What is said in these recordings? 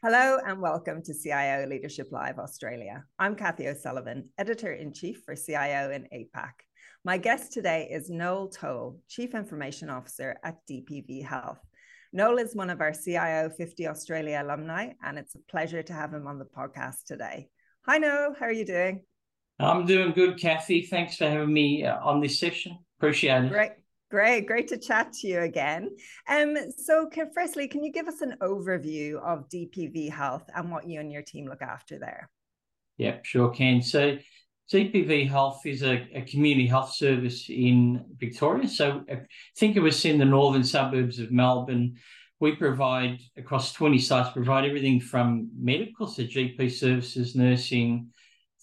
Hello and welcome to CIO Leadership Live Australia. I'm Kathy O'Sullivan, Editor in Chief for CIO in APAC. My guest today is Noel Toal, Chief Information Officer at DPV Health. Noel is one of our CIO 50 Australia alumni, and it's a pleasure to have him on the podcast today. Hi, Noel. How are you doing? I'm doing good, Kathy. Thanks for having me uh, on this session. Appreciate it. Great. Great, great to chat to you again. Um, so, can, firstly, can you give us an overview of DPV Health and what you and your team look after there? Yep, sure can. So, DPV Health is a, a community health service in Victoria. So, uh, think of us in the northern suburbs of Melbourne. We provide across 20 sites, provide everything from medical, so GP services, nursing,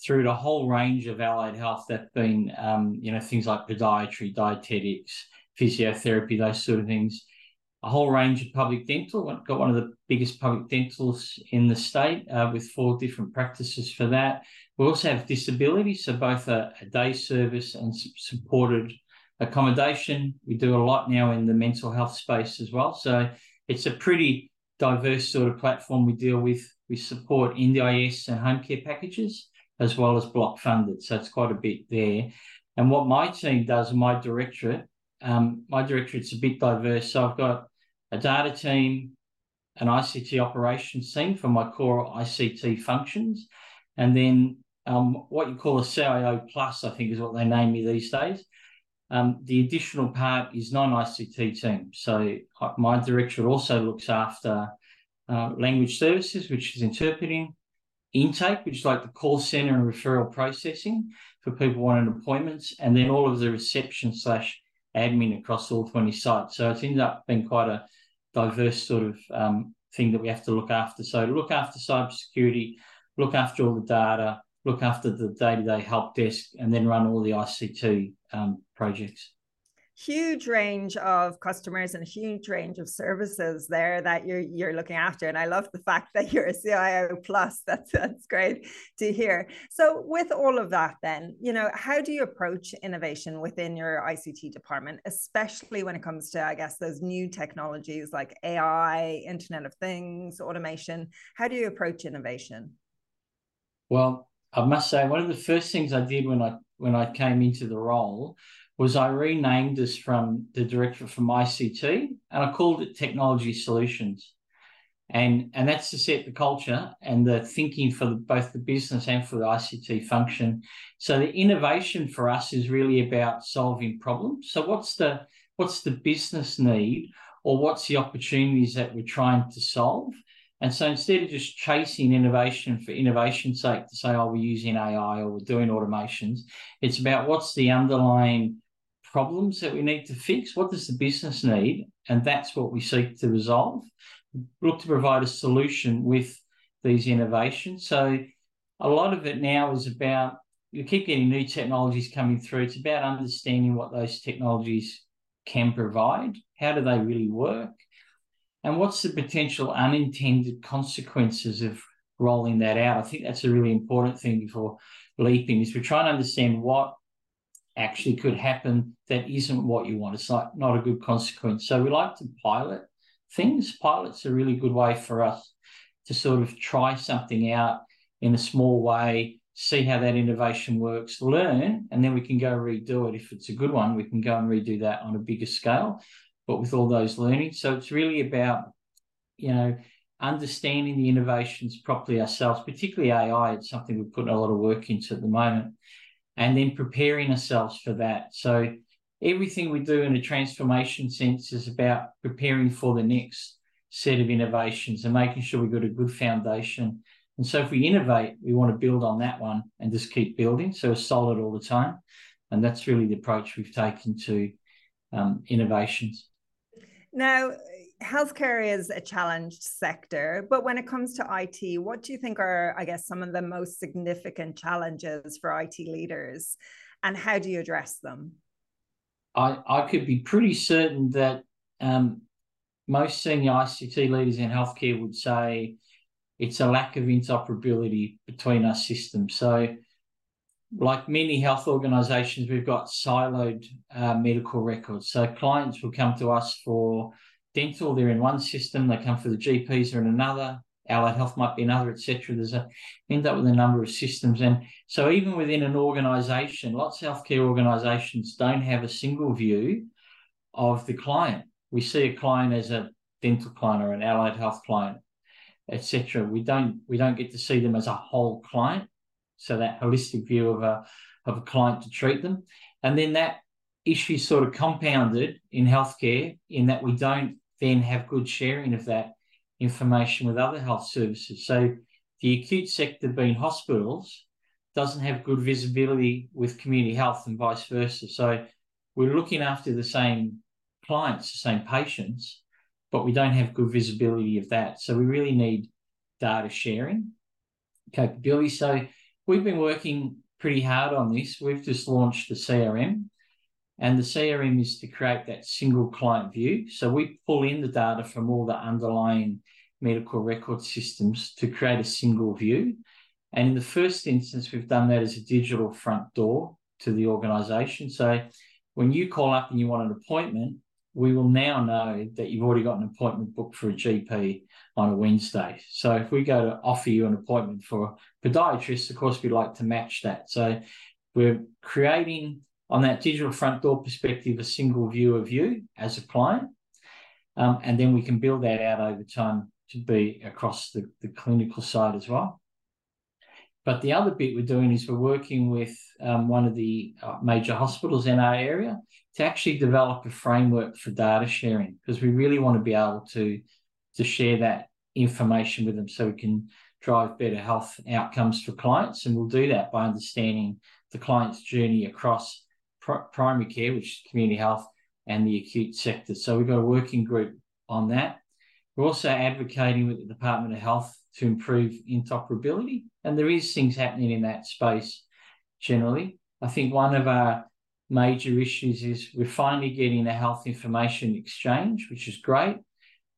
through the whole range of allied health that have been, um, you know, things like podiatry, dietetics, physiotherapy, those sort of things. A whole range of public dental. We've got one of the biggest public dentals in the state uh, with four different practices for that. We also have disability, so both a, a day service and supported accommodation. We do a lot now in the mental health space as well. So it's a pretty diverse sort of platform we deal with. We support NDIS and home care packages as well as block funded. So it's quite a bit there. And what my team does, my directorate, um, my directorate's a bit diverse. So I've got a data team, an ICT operations team for my core ICT functions, and then um, what you call a CIO plus, I think is what they name me these days. Um, the additional part is non-ICT team. So uh, my directorate also looks after uh, language services, which is interpreting, intake, which is like the call center and referral processing for people wanting appointments, and then all of the reception slash admin across all 20 sites. So it's ended up being quite a diverse sort of um, thing that we have to look after. So look after cybersecurity, look after all the data, look after the day-to-day help desk, and then run all the ICT um, projects huge range of customers and a huge range of services there that you're you're looking after. And i love the fact that you're a cio plus. That's that's great to hear. So with all of that then you know how do you approach innovation within your ict department especially when it comes to i guess those new technologies like ai internet of things automation? How do you approach innovation? Well i must say one of the first things i did when i when i came into the role was I renamed this from the director from ICT and I called it Technology Solutions. And, and that's to set the culture and the thinking for the, both the business and for the ICT function. So the innovation for us is really about solving problems. So what's the what's the business need or what's the opportunities that we're trying to solve? And so instead of just chasing innovation for innovation's sake to say, oh, we're using AI or we're doing automations, it's about what's the underlying problems that we need to fix? What does the business need? And that's what we seek to resolve. Look to provide a solution with these innovations. So a lot of it now is about you keep getting new technologies coming through. It's about understanding what those technologies can provide. How do they really work? And what's the potential unintended consequences of rolling that out? I think that's a really important thing before leaping is we're trying to understand what actually could happen that isn't what you want. It's not, not a good consequence. So we like to pilot things. Pilot's are a really good way for us to sort of try something out in a small way, see how that innovation works, learn, and then we can go redo it. If it's a good one, we can go and redo that on a bigger scale, but with all those learnings. So it's really about, you know, understanding the innovations properly ourselves, particularly AI. It's something we're putting a lot of work into at the moment and then preparing ourselves for that. So everything we do in a transformation sense is about preparing for the next set of innovations and making sure we've got a good foundation. And so if we innovate, we want to build on that one and just keep building. So it's solid all the time. And that's really the approach we've taken to um, innovations. Now, healthcare is a challenged sector, but when it comes to IT, what do you think are, I guess, some of the most significant challenges for IT leaders and how do you address them? I, I could be pretty certain that um, most senior ICT leaders in healthcare would say it's a lack of interoperability between our systems. So, like many health organizations, we've got siloed uh, medical records. So, clients will come to us for dental, they're in one system, they come for the GPs, are in another, Allied Health might be another, etc. There's a end up with a number of systems, and so even within an organisation, lots of healthcare organisations don't have a single view of the client. We see a client as a dental client or an allied health client, etc. We don't we don't get to see them as a whole client, so that holistic view of a of a client to treat them, and then that issue sort of compounded in healthcare in that we don't then have good sharing of that information with other health services. So the acute sector, being hospitals, doesn't have good visibility with community health and vice versa. So we're looking after the same clients, the same patients, but we don't have good visibility of that. So we really need data sharing capability. So we've been working pretty hard on this. We've just launched the CRM, and the CRM is to create that single client view. So we pull in the data from all the underlying medical record systems to create a single view. And in the first instance, we've done that as a digital front door to the organisation. So when you call up and you want an appointment, we will now know that you've already got an appointment booked for a GP on a Wednesday. So if we go to offer you an appointment for a podiatrist, of course, we'd like to match that. So we're creating on that digital front door perspective a single view of you as a client. Um, and then we can build that out over time to be across the, the clinical side as well. But the other bit we're doing is we're working with um, one of the uh, major hospitals in our area to actually develop a framework for data sharing because we really want to be able to to share that information with them so we can drive better health outcomes for clients and we'll do that by understanding the client's journey across pr- primary care which is community health and the acute sector so we've got a working group on that we're also advocating with the department of health to improve interoperability and there is things happening in that space generally i think one of our major issues is we're finally getting a health information exchange, which is great,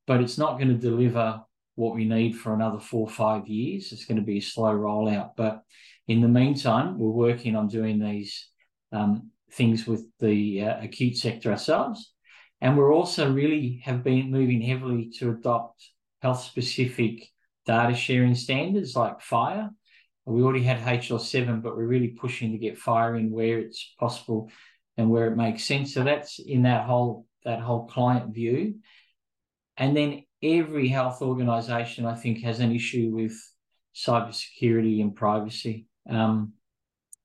but it's not going to deliver what we need for another four or five years. It's going to be a slow rollout. But in the meantime, we're working on doing these um, things with the uh, acute sector ourselves. And we're also really have been moving heavily to adopt health specific data sharing standards like FHIR. we already had HL7, but we're really pushing to get FHIR in where it's possible and where it makes sense. So that's in that whole that whole client view. And then every health organization, I think, has an issue with cybersecurity and privacy. Um,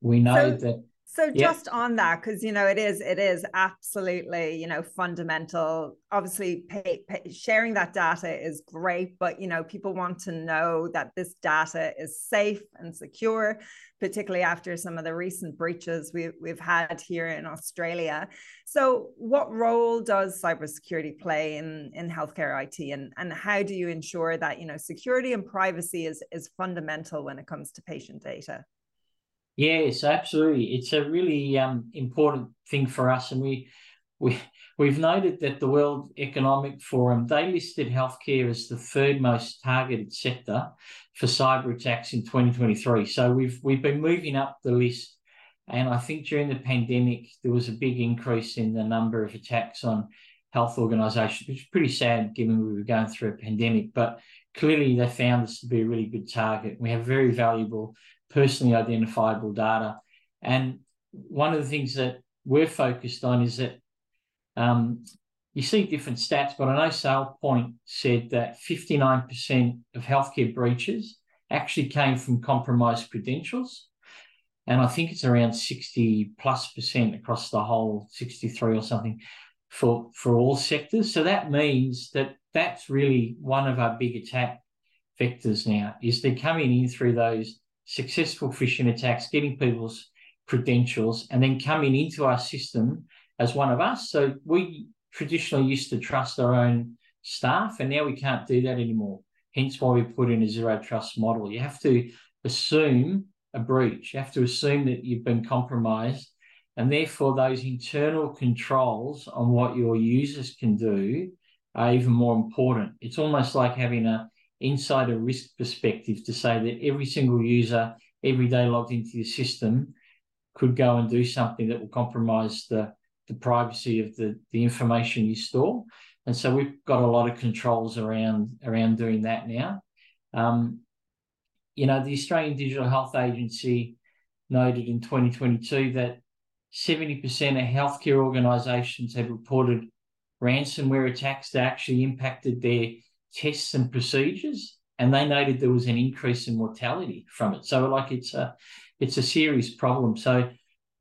we know so, that so just on that, because you know it is it is absolutely you know fundamental. Obviously, pay, pay, sharing that data is great, but you know people want to know that this data is safe and secure, particularly after some of the recent breaches we, we've had here in Australia. So, what role does cybersecurity play in in healthcare IT, and and how do you ensure that you know security and privacy is is fundamental when it comes to patient data? Yes, absolutely. It's a really um, important thing for us, and we we we've noted that the World Economic Forum they listed healthcare as the third most targeted sector for cyber attacks in 2023. So we've we've been moving up the list, and I think during the pandemic there was a big increase in the number of attacks on health organisations, which is pretty sad given we were going through a pandemic. But clearly they found this to be a really good target. We have very valuable personally identifiable data. And one of the things that we're focused on is that um, you see different stats, but I know SailPoint said that 59% of healthcare breaches actually came from compromised credentials. And I think it's around 60 plus percent across the whole 63 or something for, for all sectors. So that means that that's really one of our big attack vectors now is they're coming in through those successful phishing attacks, getting people's credentials, and then coming into our system as one of us. So we traditionally used to trust our own staff, and now we can't do that anymore. Hence why we put in a zero trust model. You have to assume a breach, you have to assume that you've been compromised. And therefore, those internal controls on what your users can do are even more important. It's almost like having a inside a risk perspective to say that every single user every day logged into your system could go and do something that will compromise the, the privacy of the, the information you store. And so we've got a lot of controls around around doing that now. Um, you know, the Australian Digital Health Agency noted in 2022 that 70% of healthcare organisations have reported ransomware attacks that actually impacted their tests and procedures, and they noted there was an increase in mortality from it. So, like, it's a it's a serious problem. So,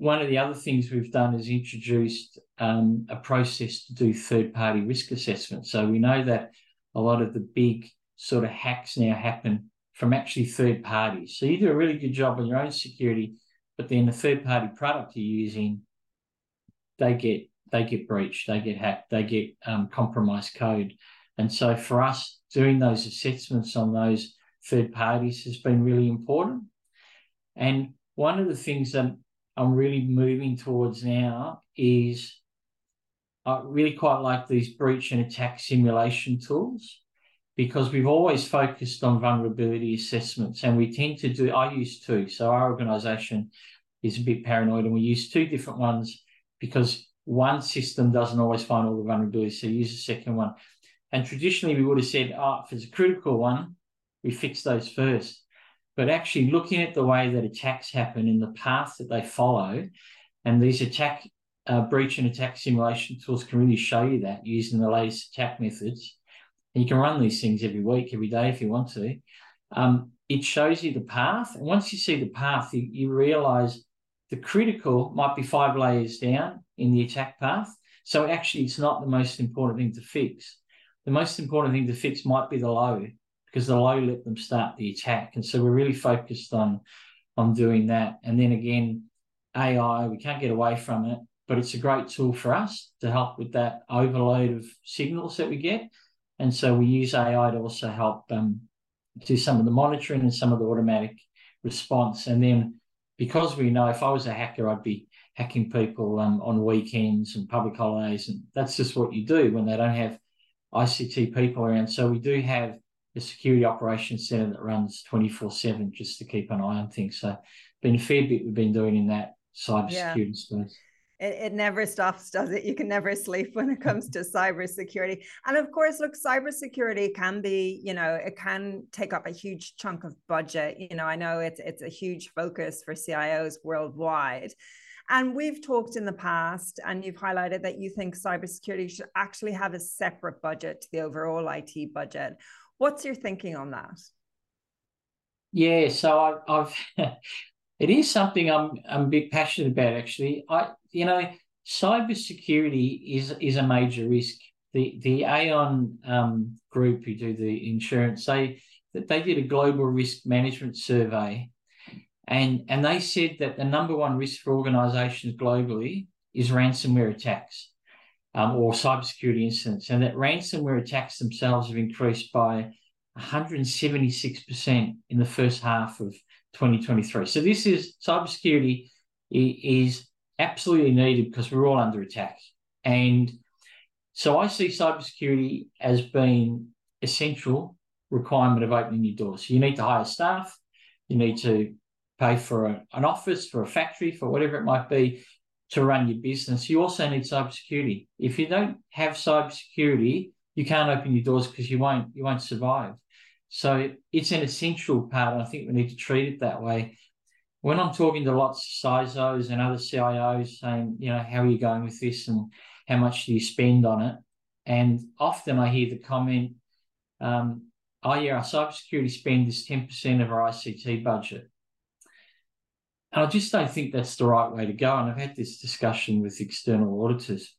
one of the other things we've done is introduced um, a process to do third party risk assessment. So we know that a lot of the big sort of hacks now happen from actually third parties. So you do a really good job on your own security, but then the third party product you're using, they get they get breached, they get hacked, they get um, compromised code. And so for us, doing those assessments on those third parties has been really important. And one of the things that I'm really moving towards now is I really quite like these breach and attack simulation tools because we've always focused on vulnerability assessments and we tend to do, I use two. So our organization is a bit paranoid and we use two different ones because one system doesn't always find all the vulnerabilities. So use a second one. And traditionally we would have said, oh, if it's a critical one, we fix those first. But actually looking at the way that attacks happen in the path that they follow, and these attack uh, breach and attack simulation tools can really show you that using the latest attack methods and you can run these things every week, every day if you want to. Um, it shows you the path. And once you see the path, you, you realize the critical might be five layers down in the attack path. So actually, it's not the most important thing to fix. The most important thing to fix might be the low because the low let them start the attack. And so we're really focused on, on doing that. And then again, AI, we can't get away from it, but it's a great tool for us to help with that overload of signals that we get. And so we use AI to also help um, do some of the monitoring and some of the automatic response. And then because we know if I was a hacker, I'd be hacking people um, on weekends and public holidays. And that's just what you do when they don't have ICT people around. So we do have a security operations center that runs 24 7 just to keep an eye on things. So been a fair bit we've been doing in that cybersecurity yeah. space it, it never stops, does it? You can never sleep when it comes to cybersecurity. And of course, look, cybersecurity can be, you know, it can take up a huge chunk of budget. You know, I know it's it's a huge focus for CIOs worldwide. And we've talked in the past, and you've highlighted that you think cybersecurity should actually have a separate budget to the overall IT budget. What's your thinking on that? Yeah, so I've, I've it is something I'm I'm a bit passionate about actually. I you know cybersecurity is is a major risk. The the Aon um, group who do the insurance they that they did a global risk management survey, and and they said that the number one risk for organisations globally is ransomware attacks. Um, or cybersecurity incidents, and that ransomware attacks themselves have increased by 176% in the first half of 2023. So this is cybersecurity is absolutely needed because we're all under attack. And so I see cybersecurity as being essential requirement of opening your doors. So you need to hire staff, you need to pay for a, an office, for a factory, for whatever it might be to run your business. You also need cybersecurity. If you don't have cybersecurity, you can't open your doors because you won't you won't survive. So it's an essential part. I think we need to treat it that way. When I'm talking to lots of CISOs and other CIOs saying, you know, how are you going with this and how much do you spend on it? And often I hear the comment, um, oh, yeah, our cybersecurity spend is 10% of our ICT budget. And I just don't think that's the right way to go. And I've had this discussion with external auditors.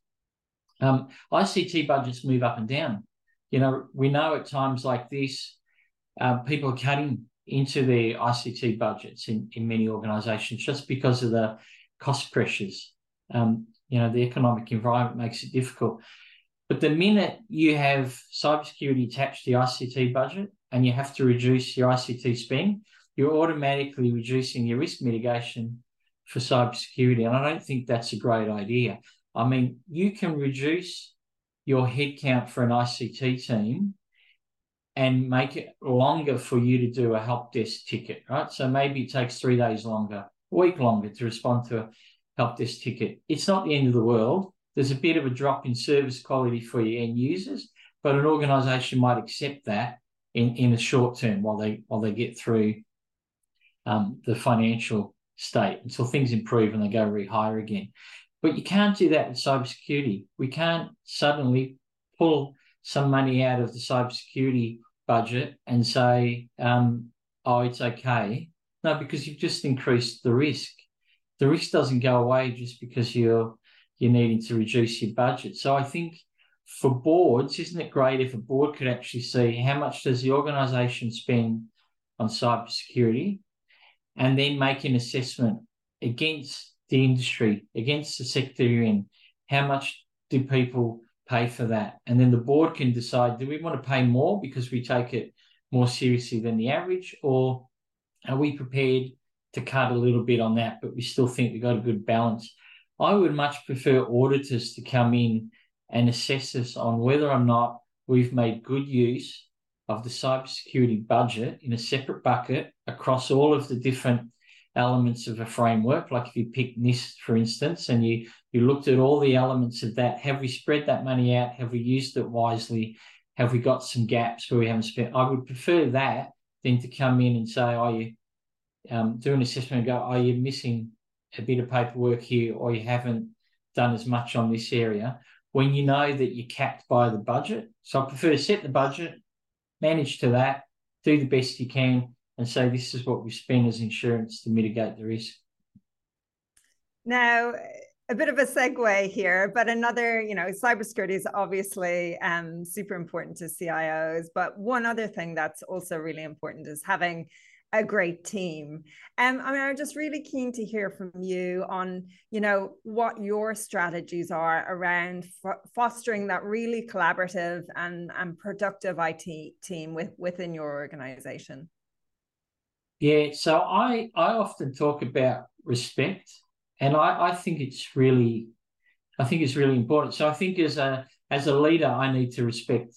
Um, ICT budgets move up and down. You know, we know at times like this, uh, people are cutting into their ICT budgets in, in many organisations just because of the cost pressures. Um, you know, the economic environment makes it difficult. But the minute you have cybersecurity attached to the ICT budget and you have to reduce your ICT spend, you're automatically reducing your risk mitigation for cybersecurity. And I don't think that's a great idea. I mean, you can reduce your headcount for an ICT team and make it longer for you to do a help desk ticket, right? So maybe it takes three days longer, a week longer to respond to a help desk ticket. It's not the end of the world. There's a bit of a drop in service quality for your end users, but an organization might accept that in in the short term while they while they get through um, the financial state until things improve and they go rehire again. But you can't do that with cybersecurity. We can't suddenly pull some money out of the cybersecurity budget and say, um, oh, it's okay. No, because you've just increased the risk. The risk doesn't go away just because you're you're needing to reduce your budget. So I think for boards, isn't it great if a board could actually see how much does the organisation spend on cybersecurity, and then make an assessment against the industry, against the sector you're in. How much do people pay for that? And then the board can decide do we want to pay more because we take it more seriously than the average, or are we prepared to cut a little bit on that, but we still think we've got a good balance? I would much prefer auditors to come in and assess us on whether or not we've made good use of the cybersecurity budget in a separate bucket across all of the different elements of a framework. Like if you pick NIST, for instance, and you you looked at all the elements of that, have we spread that money out? Have we used it wisely? Have we got some gaps where we haven't spent? I would prefer that than to come in and say, "Are you um, do an assessment and go, are you missing a bit of paperwork here, or you haven't done as much on this area?" When you know that you're capped by the budget, so I prefer to set the budget, manage to that, do the best you can, and say this is what we spend as insurance to mitigate the risk. Now, a bit of a segue here, but another, you know, cybersecurity is obviously um, super important to CIOs. But one other thing that's also really important is having a great team. Um, I mean, I'm just really keen to hear from you on, you know, what your strategies are around fostering that really collaborative and, and productive IT team with, within your organization. Yeah, so I I often talk about respect, and I, I think it's really, I think it's really important. So I think as a as a leader, I need to respect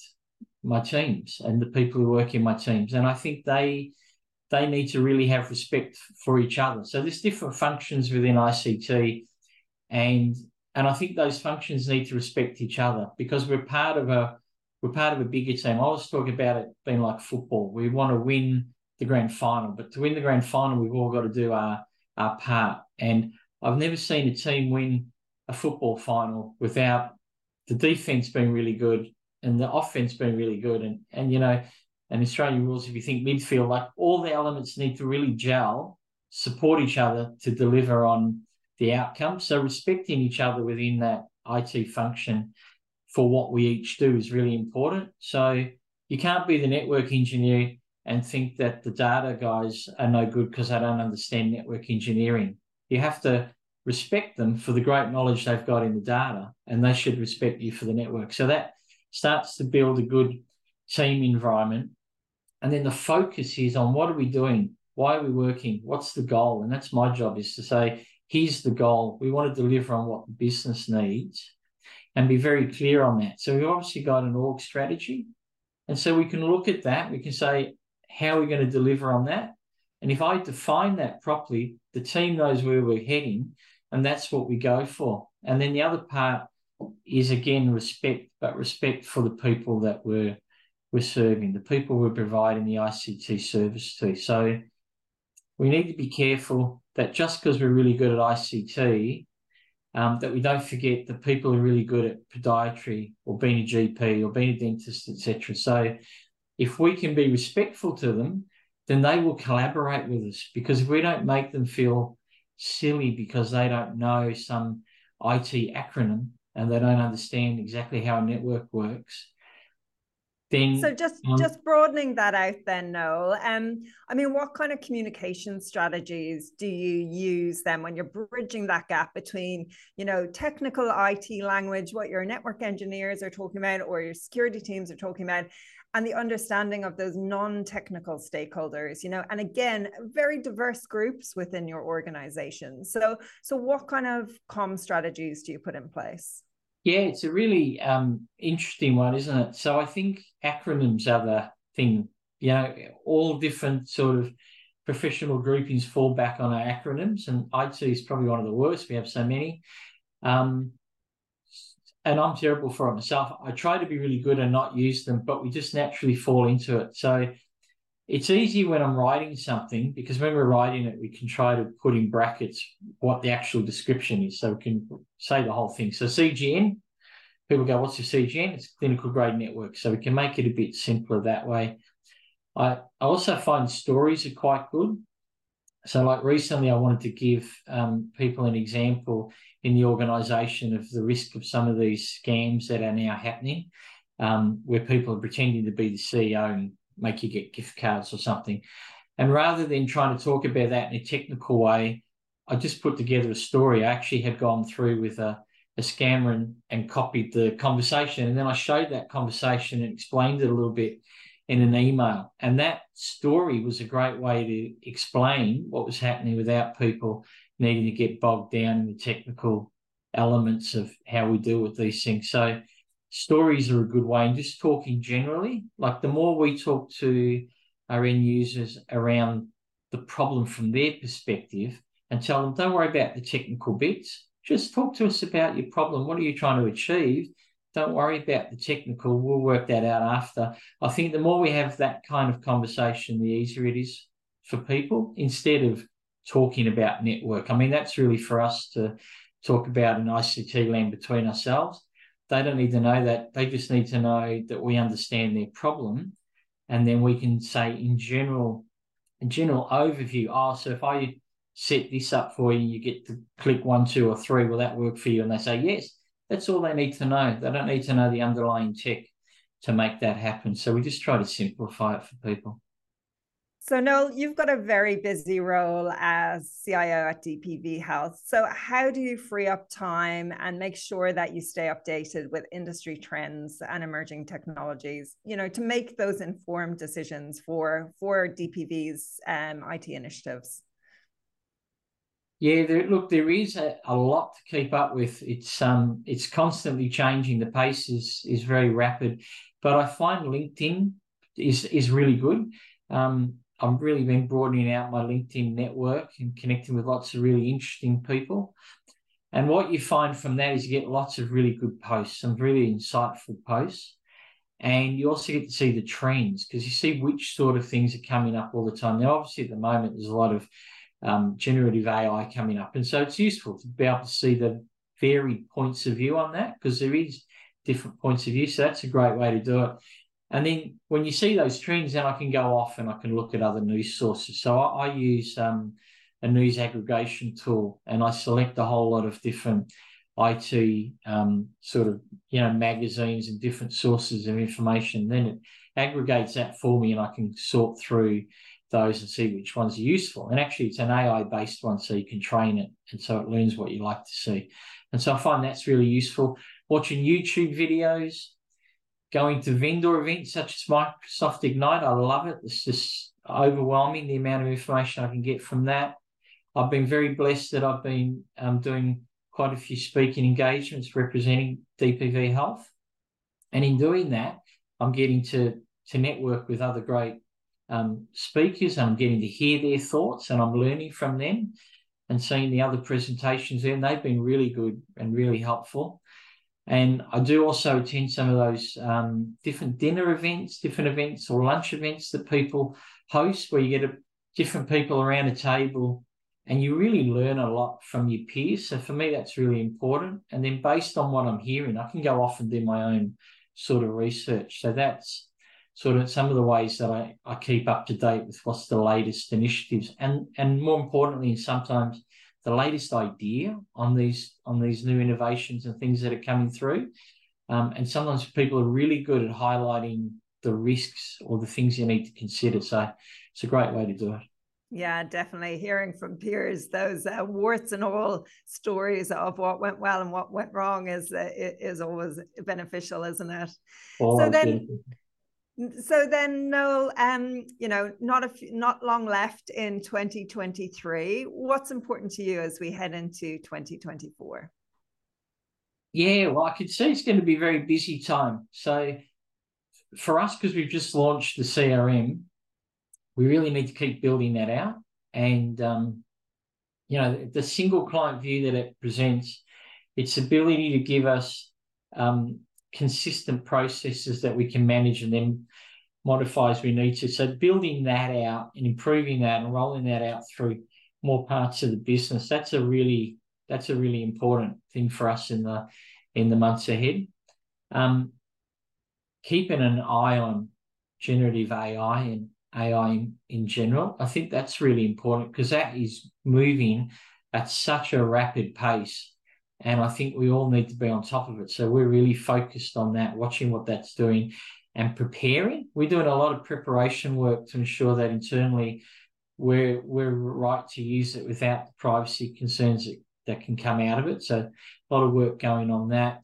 my teams and the people who work in my teams, and I think they they need to really have respect for each other. So there's different functions within ICT, and and I think those functions need to respect each other because we're part of a we're part of a bigger team. I always talk about it being like football. We want to win the grand final. But to win the grand final, we've all got to do our, our part. And I've never seen a team win a football final without the defense being really good and the offense being really good. And, and you know, and Australian rules, if you think midfield, like all the elements need to really gel, support each other to deliver on the outcome. So respecting each other within that IT function for what we each do is really important. So you can't be the network engineer and think that the data guys are no good because they don't understand network engineering. You have to respect them for the great knowledge they've got in the data, and they should respect you for the network. So that starts to build a good team environment. And then the focus is on what are we doing? Why are we working? What's the goal? And that's my job is to say, here's the goal. We want to deliver on what the business needs and be very clear on that. So we've obviously got an org strategy. And so we can look at that. We can say, how are we going to deliver on that? And if I define that properly, the team knows where we're heading, and that's what we go for. And then the other part is again respect, but respect for the people that we're we're serving, the people we're providing the ICT service to. So we need to be careful that just because we're really good at ICT, um, that we don't forget that people are really good at podiatry or being a GP or being a dentist, etc. So if we can be respectful to them, then they will collaborate with us because if we don't make them feel silly because they don't know some IT acronym and they don't understand exactly how a network works, then so just um, just broadening that out then noel um i mean what kind of communication strategies do you use then when you're bridging that gap between you know technical it language what your network engineers are talking about or your security teams are talking about and the understanding of those non-technical stakeholders you know and again very diverse groups within your organization. So so what kind of com strategies do you put in place yeah it's a really um, interesting one isn't it so i think acronyms are the thing you know all different sort of professional groupings fall back on our acronyms and it is probably one of the worst we have so many um, and I'm terrible for it myself. I try to be really good and not use them, but we just naturally fall into it. So it's easy when I'm writing something because when we're writing it, we can try to put in brackets what the actual description is. So we can say the whole thing. So CGN, people go, What's your CGN? It's clinical grade network. So we can make it a bit simpler that way. I, I also find stories are quite good. So, like recently, I wanted to give um, people an example in the organisation of the risk of some of these scams that are now happening, um, where people are pretending to be the CEO and make you get gift cards or something. And rather than trying to talk about that in a technical way, I just put together a story. I actually had gone through with a, a scammer and, and copied the conversation. And then I showed that conversation and explained it a little bit in an email. And that story was a great way to explain what was happening without people needing to get bogged down in the technical elements of how we deal with these things. So stories are a good way and just talking generally. Like the more we talk to our end users around the problem from their perspective and tell them don't worry about the technical bits. Just talk to us about your problem. What are you trying to achieve? Don't worry about the technical. We'll work that out after. I think the more we have that kind of conversation the easier it is for people instead of talking about network. I mean that's really for us to talk about an ict land between ourselves they don't need to know that. They just need to know that we understand their problem. And then we can say in general, a general overview, oh, so if I set this up for you, you get to click one, two, or three, will that work for you? And they say, yes, that's all they need to know. They don't need to know the underlying tech to make that happen. So we just try to simplify it for people. So, Noel, you've got a very busy role as CIO at DPV Health. So, how do you free up time and make sure that you stay updated with industry trends and emerging technologies? You know, to make those informed decisions for for DPV's um, IT initiatives. Yeah, there, look, there is a, a lot to keep up with. It's um, it's constantly changing. The pace is is very rapid, but I find LinkedIn is is really good. Um, I've really been broadening out my LinkedIn network and connecting with lots of really interesting people. And what you find from that is you get lots of really good posts, some really insightful posts. And you also get to see the trends because you see which sort of things are coming up all the time. Now, obviously, at the moment, there's a lot of um, generative AI coming up. And so it's useful to be able to see the varied points of view on that because there is different points of view. So that's a great way to do it. And then when you see those trends, then I can go off and I can look at other news sources. So I, I use um, a news aggregation tool and I select a whole lot of different IT um, sort of you know magazines and different sources of information. Then it aggregates that for me, and I can sort through those and see which ones are useful. And actually, it's an AI based one, so you can train it, and so it learns what you like to see. And so I find that's really useful. Watching YouTube videos, going to vendor events such as Microsoft Ignite. I love it. It's just overwhelming the amount of information I can get from that. I've been very blessed that I've been um, doing quite a few speaking engagements representing DPV Health. And in doing that, I'm getting to, to network with other great um, speakers and I'm getting to hear their thoughts and I'm learning from them and seeing the other presentations there. And they've been really good and really helpful. And I do also attend some of those um, different dinner events, different events or lunch events that people host where you get a, different people around a table and you really learn a lot from your peers. So for me, that's really important. And then based on what I'm hearing, I can go off and do my own sort of research. So that's sort of some of the ways that I, I keep up to date with what's the latest initiatives. And and more importantly, sometimes the latest idea on these on these new innovations and things that are coming through. Um, and sometimes people are really good at highlighting the risks or the things you need to consider. So it's a great way to do it. Yeah, definitely. Hearing from peers those uh, warts and all stories of what went well and what went wrong is uh, is always beneficial, isn't it? Oh, so then. So then Noel, um, you know, not a few, not long left in 2023. What's important to you as we head into 2024? Yeah, well, I could see it's going to be a very busy time. So for us, because we've just launched the CRM, we really need to keep building that out. And um, you know, the single client view that it presents, its ability to give us um, consistent processes that we can manage and then modify as we need to. So building that out and improving that and rolling that out through more parts of the business, that's a really that's a really important thing for us in the in the months ahead. Um, keeping an eye on generative AI and AI in, in general, I think that's really important because that is moving at such a rapid pace. And I think we all need to be on top of it. So we're really focused on that, watching what that's doing and preparing. We're doing a lot of preparation work to ensure that internally we're we're right to use it without the privacy concerns that, that can come out of it. So a lot of work going on that.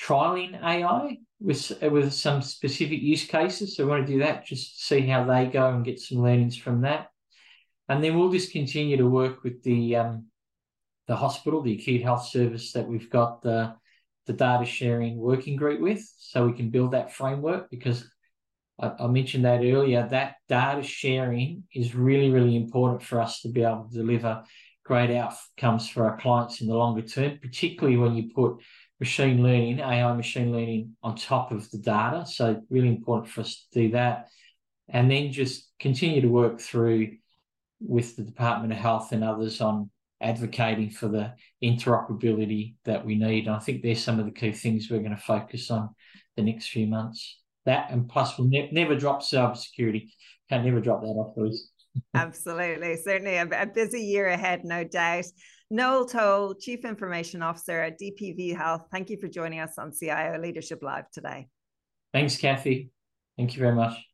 Trialing AI with with some specific use cases. So we want to do that, just see how they go and get some learnings from that. And then we'll just continue to work with the um, the hospital, the acute health service that we've got the the data sharing working group with, so we can build that framework because I, I mentioned that earlier. That data sharing is really, really important for us to be able to deliver great outcomes for our clients in the longer term, particularly when you put machine learning, AI machine learning on top of the data. So really important for us to do that. And then just continue to work through with the Department of Health and others on advocating for the interoperability that we need. And I think there's some of the key things we're going to focus on the next few months. That and plus we'll ne- never drop cybersecurity. Can never drop that off, Louise. Absolutely. Certainly a, a, busy year ahead, no doubt. Noel Toal, Chief Information Officer at DPV Health, thank you for joining us on CIO Leadership Live today. Thanks, Kathy. Thank you very much.